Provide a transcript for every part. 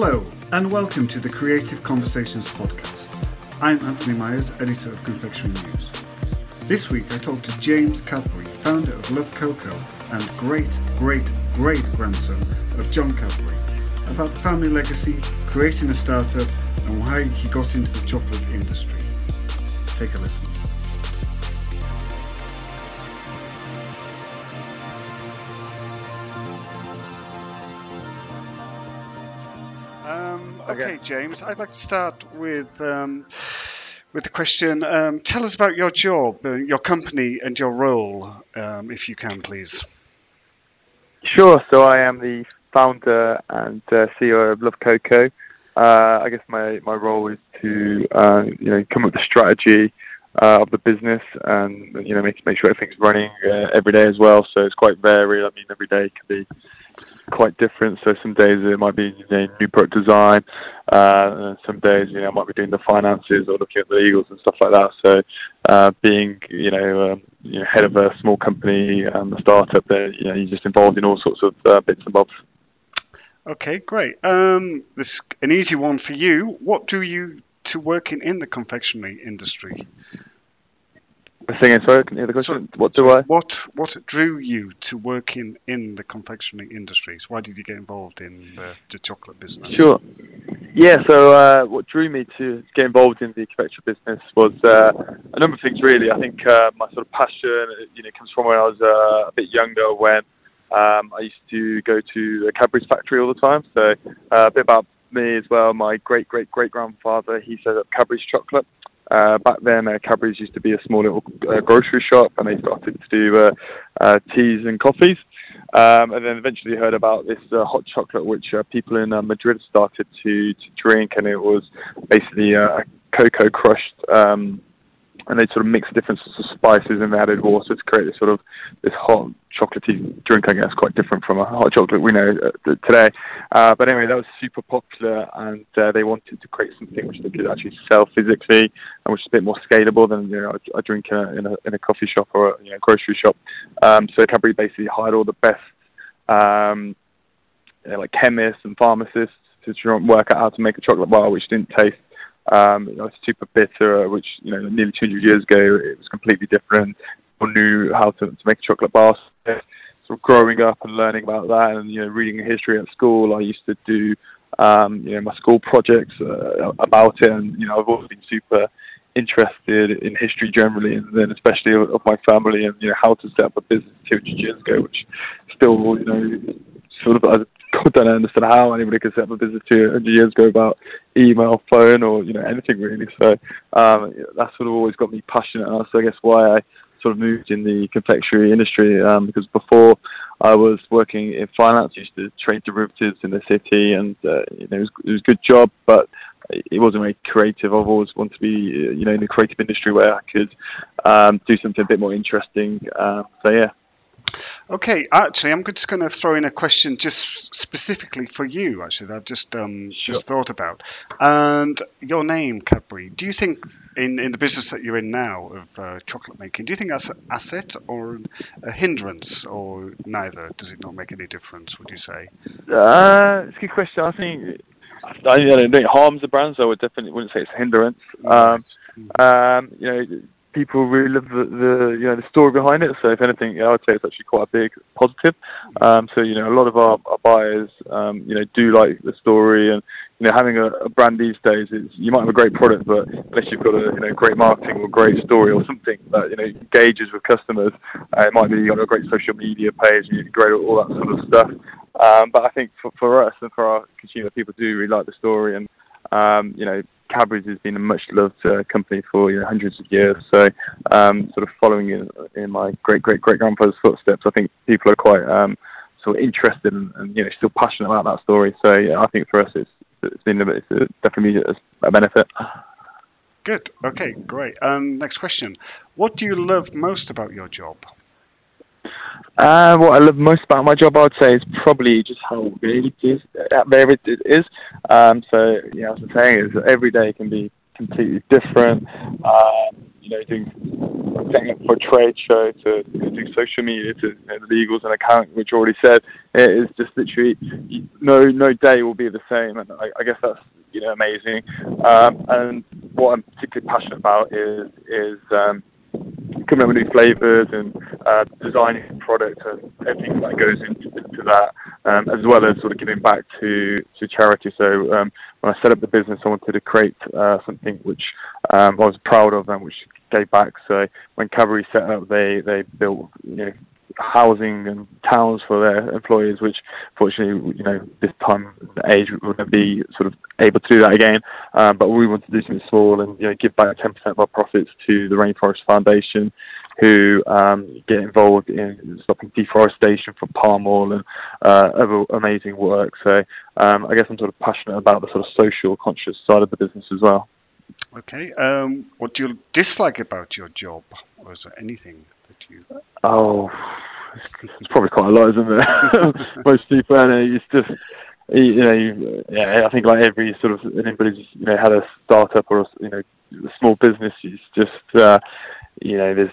Hello, and welcome to the Creative Conversations podcast. I'm Anthony Myers, editor of Confectionery News. This week I talked to James Cadbury, founder of Love Cocoa and great, great, great grandson of John Cadbury, about the family legacy, creating a startup, and why he got into the chocolate industry. Take a listen. Okay, okay, James, I'd like to start with um, with the question. Um, tell us about your job, uh, your company, and your role, um, if you can, please. Sure. So I am the founder and uh, CEO of Love Cocoa. Uh, I guess my, my role is to uh, you know come up with the strategy uh, of the business and you know make make sure everything's running uh, every day as well. So it's quite varied. I mean, every day can be quite different. So some days it might be new product design. Uh, some days you know I might be doing the finances or looking at the legals and stuff like that. So uh, being you know, um, you know head of a small company and a startup, there you know you're just involved in all sorts of uh, bits and bobs. Okay, great. Um, this an easy one for you. What do you to work in, in the confectionery industry? Sorry, can you the question? So, what do I? What what drew you to working in, the confectionery industries? Why did you get involved in the, the chocolate business? Sure. Yeah. So uh, what drew me to get involved in the confectionery business was uh, a number of things. Really, I think uh, my sort of passion, you know, comes from when I was uh, a bit younger when um, I used to go to the Cadbury's factory all the time. So uh, a bit about me as well. My great great great grandfather he set up Cadbury's chocolate. Uh, back then, uh, Cadbury's used to be a small little uh, grocery shop, and they started to do uh, uh, teas and coffees. Um, and then eventually heard about this uh, hot chocolate, which uh, people in uh, Madrid started to, to drink, and it was basically a cocoa crushed um, and they'd sort of mix different sorts of spices and added water to create this sort of this hot chocolatey drink. I guess quite different from a hot chocolate we know uh, today. Uh, but anyway, that was super popular, and uh, they wanted to create something which they could actually sell physically and which is a bit more scalable than you know a, a drink in a, in a, in a coffee shop or a you know, grocery shop. Um, so Cadbury basically hired all the best um, you know, like chemists and pharmacists to try and work out how to make a chocolate bar which didn't taste um, you know, super bitter, which you know nearly 200 years ago it was completely different. People knew how to, to make chocolate bar. Sort of growing up and learning about that, and you know, reading history at school, I used to do um, you know my school projects uh, about it, and you know I've always been super interested in history generally, and then especially of, of my family, and you know how to set up a business 200 years ago, which still you know sort of I don't understand how anybody could set up a business 200 years ago about email, phone, or you know anything really. So um, that's sort of always got me passionate. And that's I guess why I sort of moved in the confectionery industry um, because before I was working in finance, used to trade derivatives in the city, and uh, you know it was, it was a good job, but it wasn't very creative. I've always wanted to be, you know, in the creative industry where I could um, do something a bit more interesting. Uh, so yeah, Okay, actually, I'm just going to throw in a question just specifically for you. Actually, that I've just um, sure. just thought about. And your name, Cadbury. Do you think in, in the business that you're in now of uh, chocolate making, do you think that's an asset or a hindrance, or neither? Does it not make any difference? Would you say? Uh, it's a good question. I think I don't think it harms the brand, so I would definitely wouldn't say it's a hindrance. Um, um, you know people really love the, the you know the story behind it. So if anything, I would say it's actually quite a big positive. Um, so you know, a lot of our, our buyers, um, you know, do like the story, and you know, having a, a brand these days is you might have a great product, but unless you've got a you know great marketing or great story or something that you know engages with customers, uh, it might be you got a great social media page, and you great all that sort of stuff. Um, but I think for, for us and for our consumer, people do really like the story, and um, you know, Cadbury's has been a much loved uh, company for you know, hundreds of years. So, um, sort of following in, in my great great great grandfather's footsteps, I think people are quite um, sort of interested and, and, you know still passionate about that story. So, yeah, I think for us, it's it's been a, it's definitely a benefit. Good. Okay. Great. Um, next question. What do you love most about your job? Uh, what I love most about my job, I would say, is probably just how varied it is. Uh, varied it is. Um, so, you know, as I'm saying, is every day can be completely different. Um, you know, doing setting for a trade show to, to do social media to you know, legals and account, which already said it is just literally no no day will be the same, and I, I guess that's you know amazing. Um, and what I'm particularly passionate about is is um, coming up with new flavors and uh, designing product and everything that goes into, that, um, as well as sort of giving back to to charity. So um, when I set up the business, I wanted to create uh, something which um, I was proud of and which gave back. So when Cadbury set up, they they built you know housing and towns for their employees, which fortunately, you know, this time age wouldn't be sort of able to do that again. Um, but we want to do something small and you know give back 10% of our profits to the Rainforest Foundation, who um, get involved in stopping deforestation for palm oil and uh, other amazing work. So um, I guess I'm sort of passionate about the sort of social conscious side of the business as well. Okay. Um, what do you dislike about your job, or is there anything that you? Oh, it's probably quite a lot, isn't it? Most people, and it's just you know, yeah, I think like every sort of anybody's you know had a startup or a, you know a small business, it's just uh, you know there's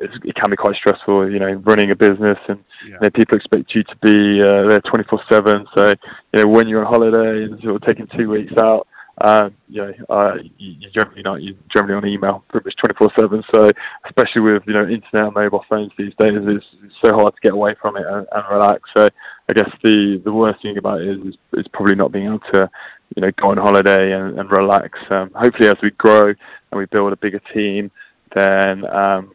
it can be quite stressful, you know, running a business, and yeah. you know, people expect you to be uh, there 24/7. So, you know, when you're on holiday and sort of taking two weeks out, uh, you know, uh, you, you're generally not, you're generally on email pretty much 24/7. So, especially with you know internet and mobile phones these days, it's, it's so hard to get away from it and, and relax. So, I guess the the worst thing about it is, is, is probably not being able to, you know, go on holiday and, and relax. Um, hopefully, as we grow and we build a bigger team, then um,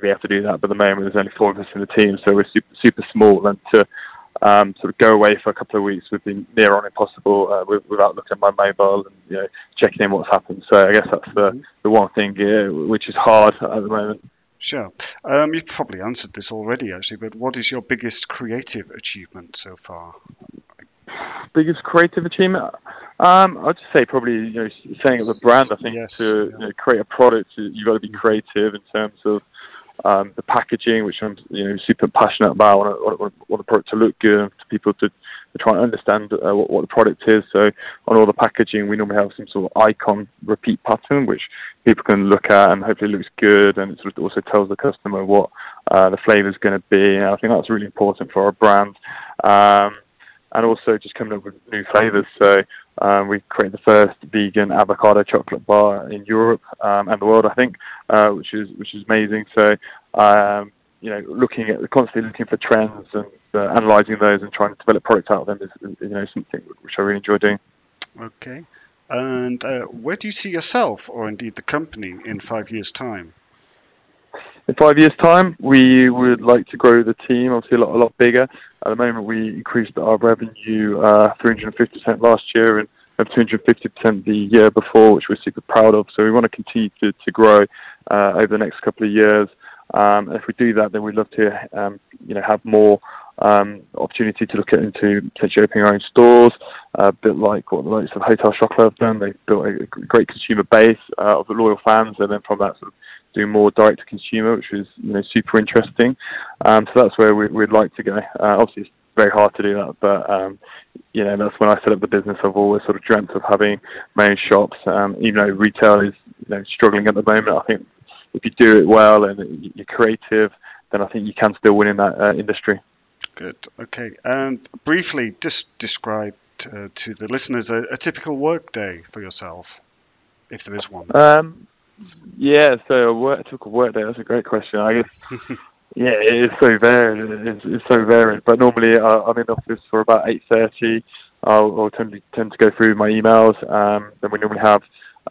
we have to do that. But at the moment, there's only four of us in the team, so we're super super small, and to um, sort of go away for a couple of weeks would be near on impossible uh, without looking at my mobile and you know checking in what's happened. So I guess that's the mm-hmm. the one thing uh, which is hard at the moment. Sure. Um, you've probably answered this already, actually, but what is your biggest creative achievement so far? Biggest creative achievement? Um, I'd just say probably you know setting up the brand. I think yes, to yeah. you know, create a product, you've got to be creative in terms of um, the packaging, which I'm you know super passionate about. I want, want, want the product to look good for people to, to try and understand uh, what, what the product is. So on all the packaging, we normally have some sort of icon repeat pattern, which people can look at and hopefully looks good, and it sort of also tells the customer what uh, the flavour is going to be. And I think that's really important for our brand. Um, and also just coming up with new flavors. So um, we created the first vegan avocado chocolate bar in Europe um, and the world, I think, uh, which is which is amazing. So um, you know, looking at constantly looking for trends and uh, analysing those and trying to develop products out of them is, you know something which I really enjoy doing. Okay, and uh, where do you see yourself, or indeed the company, in five years' time? In five years' time, we would like to grow the team, obviously a lot, a lot bigger. At the moment, we increased our revenue uh, 350% last year and 250% the year before, which we're super proud of. So we want to continue to, to grow uh, over the next couple of years. Um, if we do that, then we'd love to, um, you know, have more um, opportunity to look at into potentially opening our own stores, uh, a bit like what the likes of Hotel Chocolat have done. They've built a great consumer base uh, of the loyal fans, and then from that sort of do more direct to consumer, which is you know super interesting. Um, so that's where we, would like to go. Uh, obviously, it's very hard to do that, but um, you know that's when I set up the business. I've always sort of dreamt of having my own shops, um, even though retail is you know struggling at the moment. I think if you do it well and you're creative, then I think you can still win in that uh, industry. Good. Okay. And briefly, just describe uh, to the listeners a, a typical work day for yourself, if there is one. Um, yeah, so a work, typical work day. That's a great question. I guess. yeah, it is so varied. It's, it's so varied. But normally, uh, I'm in the office for about eight thirty. I'll, I'll tend to tend to go through my emails. Um, then we normally have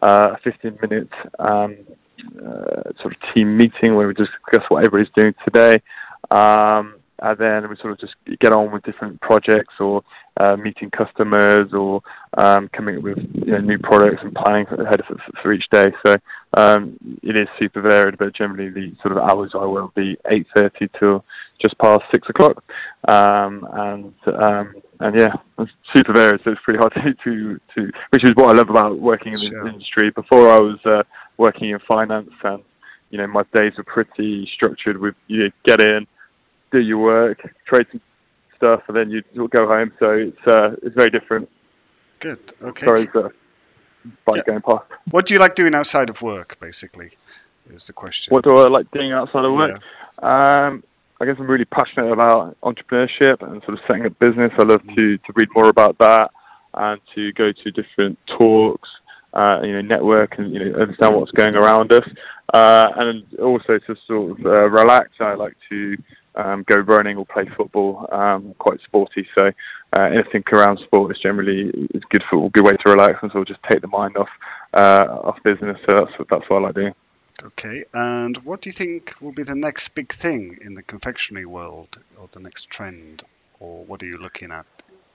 uh, a 15 minute um, uh, sort of team meeting where we discuss what everybody's doing today. Um, and then we sort of just get on with different projects or uh, meeting customers or um, coming up with you know, new products and planning ahead for, for each day. So um, it is super varied, but generally the sort of hours I will be 8.30 till just past 6 o'clock. Um, and um, and yeah, it's super varied, so it's pretty hard to, to, to which is what I love about working in sure. the industry. Before I was uh, working in finance and you know my days were pretty structured with you know, get in do your work, trade some stuff, and then you go home. So it's uh, it's very different. Good. Okay. Sorry, sir. bike Yeah. going past. What do you like doing outside of work, basically? Is the question. What do I like doing outside of work? Yeah. Um, I guess I'm really passionate about entrepreneurship and sort of setting up business. I love to, to read more about that and to go to different talks, uh, you know, network and you know understand what's going around us, uh, and also to sort of uh, relax. I like to um, go running or play football. Um, quite sporty, so uh, anything around sport is generally is good for a good way to relax and sort of just take the mind off uh, off business. So that's that's what I like doing. Okay, and what do you think will be the next big thing in the confectionery world, or the next trend, or what are you looking at?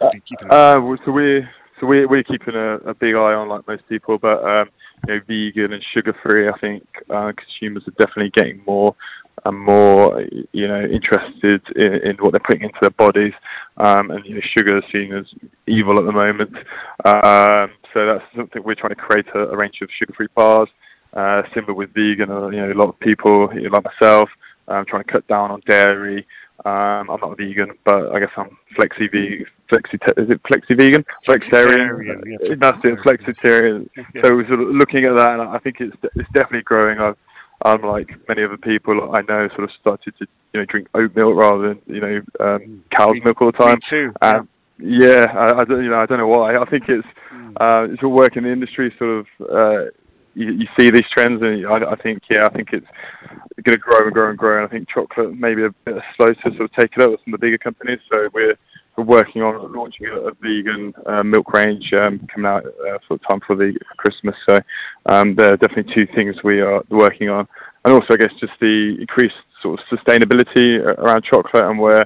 You keeping an eye Uh, so we're so we're we're keeping a, a big eye on like most people, but um, you know, vegan and sugar free. I think uh, consumers are definitely getting more and more, you know, interested in, in what they're putting into their bodies. Um, and you know, sugar is seen as evil at the moment. Um, so that's something we're trying to create a, a range of sugar free bars. Uh, similar with vegan, uh, you know, a lot of people, you know, like myself, um, trying to cut down on dairy. Um, I'm not a vegan, but I guess I'm flexi vegan. Flexi is it flexi vegan? Flexitarian, yeah, That's it, flexitarian. Yeah. So we're sort of looking at that, and I think it's it's definitely growing. I've, unlike many other people I know, sort of started to you know drink oat milk rather than you know um, cow's milk all the time. Me too. Um, yeah, I, I don't you know I don't know why. I think it's Mm. uh, it's all work in the industry. Sort of uh, you, you see these trends, and I, I think yeah, I think it's going to grow and grow and grow. And I think chocolate maybe a bit slow to sort of take it up with some of the bigger companies. So we're we're working on launching a, vegan uh, milk range um, coming out uh, for time for the Christmas. So um, there are definitely two things we are working on, and also I guess just the increased sort of sustainability around chocolate and where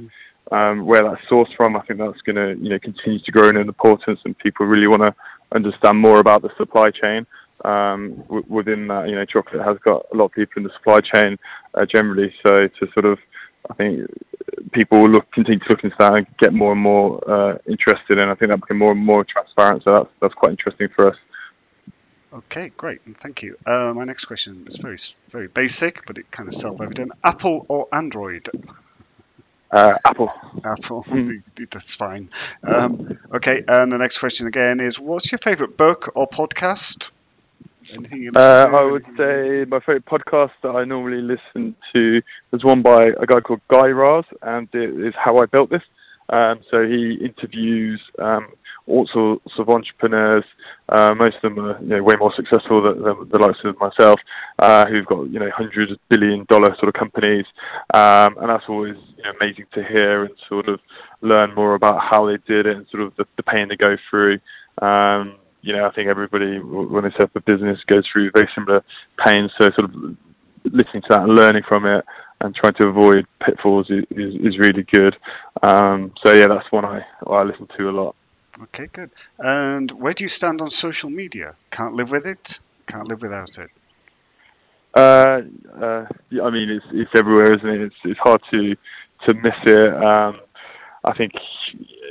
um, where that's sourced from. I think that's going to you know continue to grow in importance, and people really want to understand more about the supply chain. Um, w- within that, you know, chocolate has got a lot of people in the supply chain uh, generally. So to sort of, I think people will look continue to look into that and get more and more uh, interested, and I think that become more and more transparent. So that's that's quite interesting for us. Okay, great, thank you. Uh, my next question is very very basic, but it kind of self-evident. Apple or Android? Uh, Apple. Apple. Mm. That's fine. Um, okay, and the next question again is: What's your favourite book or podcast? Anything you listen Uh. I would say my favourite podcast that I normally listen to is one by a guy called Guy Raz, and it is How I Built This. Um, so he interviews um, all sorts of entrepreneurs. Uh, most of them are you know, way more successful than, than the likes of myself, uh, who've got you know hundred billion dollar sort of companies, um, and that's always you know, amazing to hear and sort of learn more about how they did it and sort of the, the pain they go through. Um, you know, I think everybody when they set up a business goes through very similar pains. So sort of listening to that and learning from it and trying to avoid pitfalls is, is, is really good. Um, so yeah, that's one I I listen to a lot. Okay, good. And where do you stand on social media? Can't live with it. Can't live without it. Uh, uh, yeah, I mean, it's it's everywhere, isn't it? It's it's hard to to miss it. Um, I think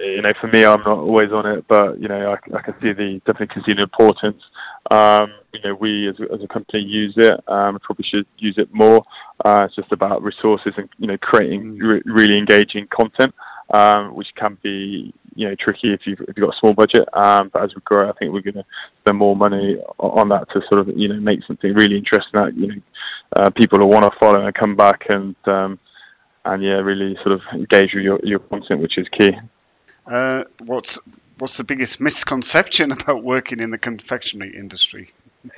you know, for me, I'm not always on it, but you know, I, I can see the definitely can see the importance. Um, you know, we as a, as a company use it. Um, probably should use it more. Uh, it's just about resources and you know, creating re- really engaging content, um, which can be you know tricky if you've, if you've got a small budget. Um, but as we grow, I think we're going to spend more money on that to sort of you know make something really interesting that you know uh, people will want to follow and come back and um, and yeah, really sort of engage with your, your content, which is key. Uh, what's what's the biggest misconception about working in the confectionery industry?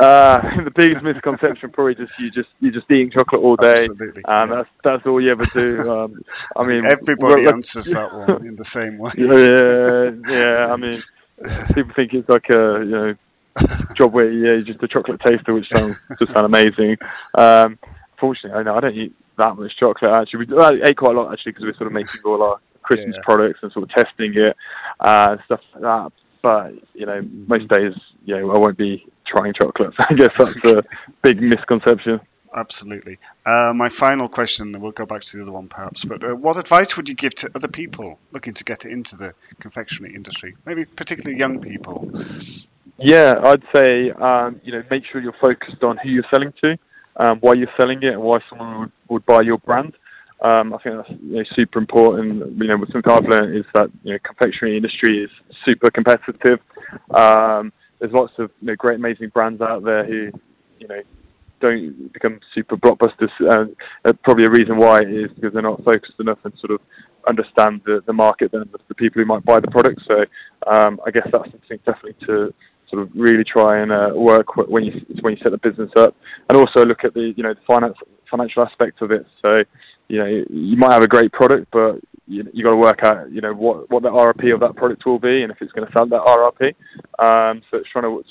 Uh, the biggest misconception probably just you just you're just eating chocolate all day. Absolutely. Um, yeah. that's that's all you ever do. Um, I mean, Everybody answers that one in the same way. Yeah, yeah. I mean, people think it's like a you know job where yeah, you're just a chocolate taster, which sounds just sound amazing. Um, fortunately, I know I don't eat that much chocolate. Actually, we I ate quite a lot actually because we're sort of making all our Christmas Yeah. products and sort of testing it uh, and stuff like that. But you know, most days, you know, I won't be trying chocolate. So I guess that's a big misconception. Absolutely. Uh, my final question, and we'll go back to the other one perhaps, but uh, what advice would you give to other people looking to get into the confectionery industry? Maybe particularly young people. Yeah, I'd say um, you know make sure you're focused on who you're selling to, um, why you're selling it, and why someone would, would buy your brand. Um, I think that's you know, super important. You know, something I've learned is that you know confectionery industry is super competitive. Um, there's lots of you know, great, amazing brands out there who, you know, don't become super blockbusters. And uh, probably a reason why is because they're not focused enough and sort of understand the, the market and the, people who might buy the product. So um, I guess that's something definitely to sort of really try and uh, work when you when you set the business up, and also look at the you know the finance financial aspect of it. So you know you might have a great product, but you you got to work out you know what what the RRP of that product will be, and if it's going to sell that RRP. Um, so it's trying to,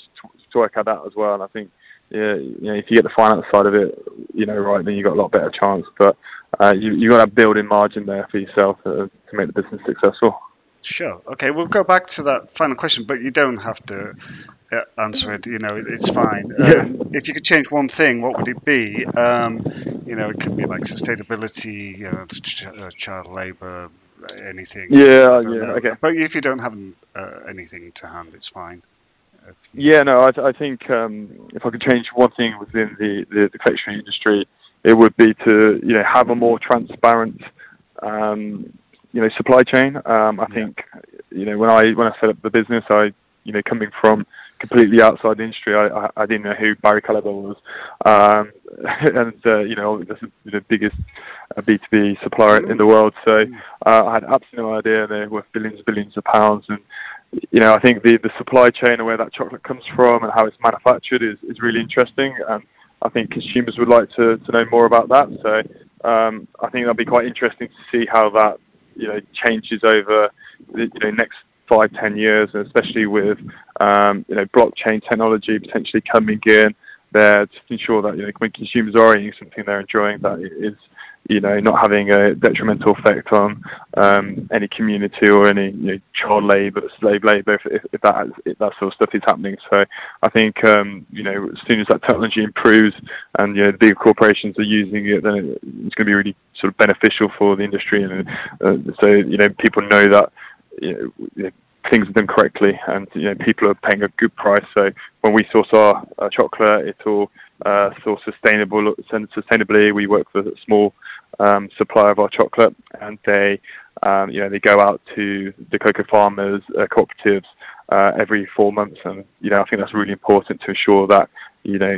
to work out that as well. And I think yeah, you know if you get the finance side of it, you know right, then you have got a lot better chance. But uh, you you got to build in margin there for yourself uh, to make the business successful. Sure. Okay, we'll go back to that final question, but you don't have to answer it. You know, it, it's fine. Um, if you could change one thing, what would it be? Um, you know, it could be like sustainability, you know, ch- uh, child labour, anything. Yeah, yeah, okay. But if you don't have uh, anything to hand, it's fine. Yeah, no, I, I think um, if I could change one thing within the, the, the confectionery industry, it would be to you know have a more transparent um, you know supply chain. Um, I yeah. think you know when I when I set up the business, I you know coming from completely outside the industry, I, I, I didn't know who Barry Callebaut was, um, and uh, you know this is the biggest B two B supplier in the world. So uh, I had absolutely no idea they're worth billions billions of pounds and. You know, I think the, the supply chain and where that chocolate comes from and how it's manufactured is, is really interesting. And I think consumers would like to, to know more about that. So um, I think that'll be quite interesting to see how that you know changes over the you know next five ten years, and especially with um, you know blockchain technology potentially coming in there to ensure that you know when consumers are eating something they're enjoying that is you know, not having a detrimental effect on um, any community or any you know, child labour, slave labour, if, if, that if that sort of stuff is happening. So I think um, you know, as soon as that technology improves and you know, the corporations are using it, then it's going to be really sort of beneficial for the industry, and uh, so you know, people know that you know, things are done correctly, and you know, people are paying a good price. So when we source our uh, chocolate, it's all uh, sourced sustainable, sustainably. We work with a small um, supplier of our chocolate, and they, um, you know, they go out to the cocoa farmers, uh, cooperatives uh, every four months, and you know, I think that's really important to ensure that you know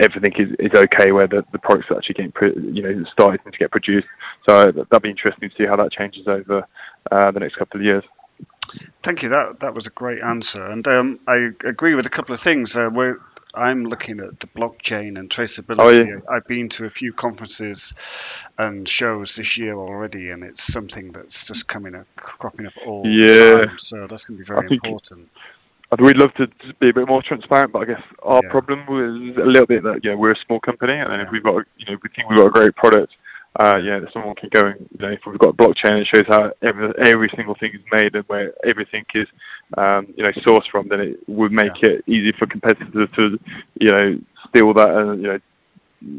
everything is, is okay where the, the products are actually getting you know starting to get produced. So that'll be interesting to see how that changes over uh, the next couple of years. Thank you. That that was a great answer, and um, I agree with a couple of things. Uh, we're I'm looking at the blockchain and traceability. Oh, yeah. I've been to a few conferences and shows this year already, and it's something that's just coming up, cropping up all yeah. the time. So that's going to be very important. We'd love to be a bit more transparent, but I guess our yeah. problem was a little bit that you know we're a small company, and yeah. if we've got you know we think we've got a great product, uh, yeah, someone can go and you know if we've got a blockchain it shows how every, every single thing is made and where everything is um, you know sourced from, then it would make yeah. it easy for competitors to you know steal that and you know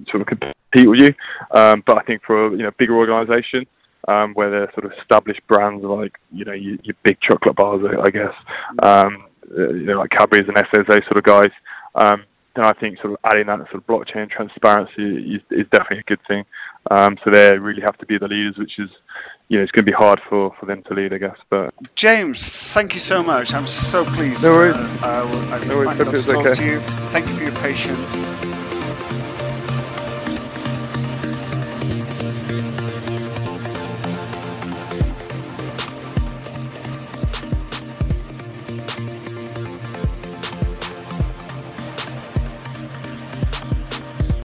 sort of compete with you. Um, but I think for a you know bigger organisation. Um, where they're sort of established brands like you know your, your big chocolate bars, I guess, um, uh, you know like Cadbury's and Nestle, those sort of guys. Um, then I think sort of adding that sort of blockchain transparency is, is definitely a good thing. Um, so they really have to be the leaders, which is, you know, it's going to be hard for, for them to lead, I guess. But James, thank you so much. I'm so pleased. No worries. Uh, I, I no worries. to talk okay. to you. Thank you for your patience.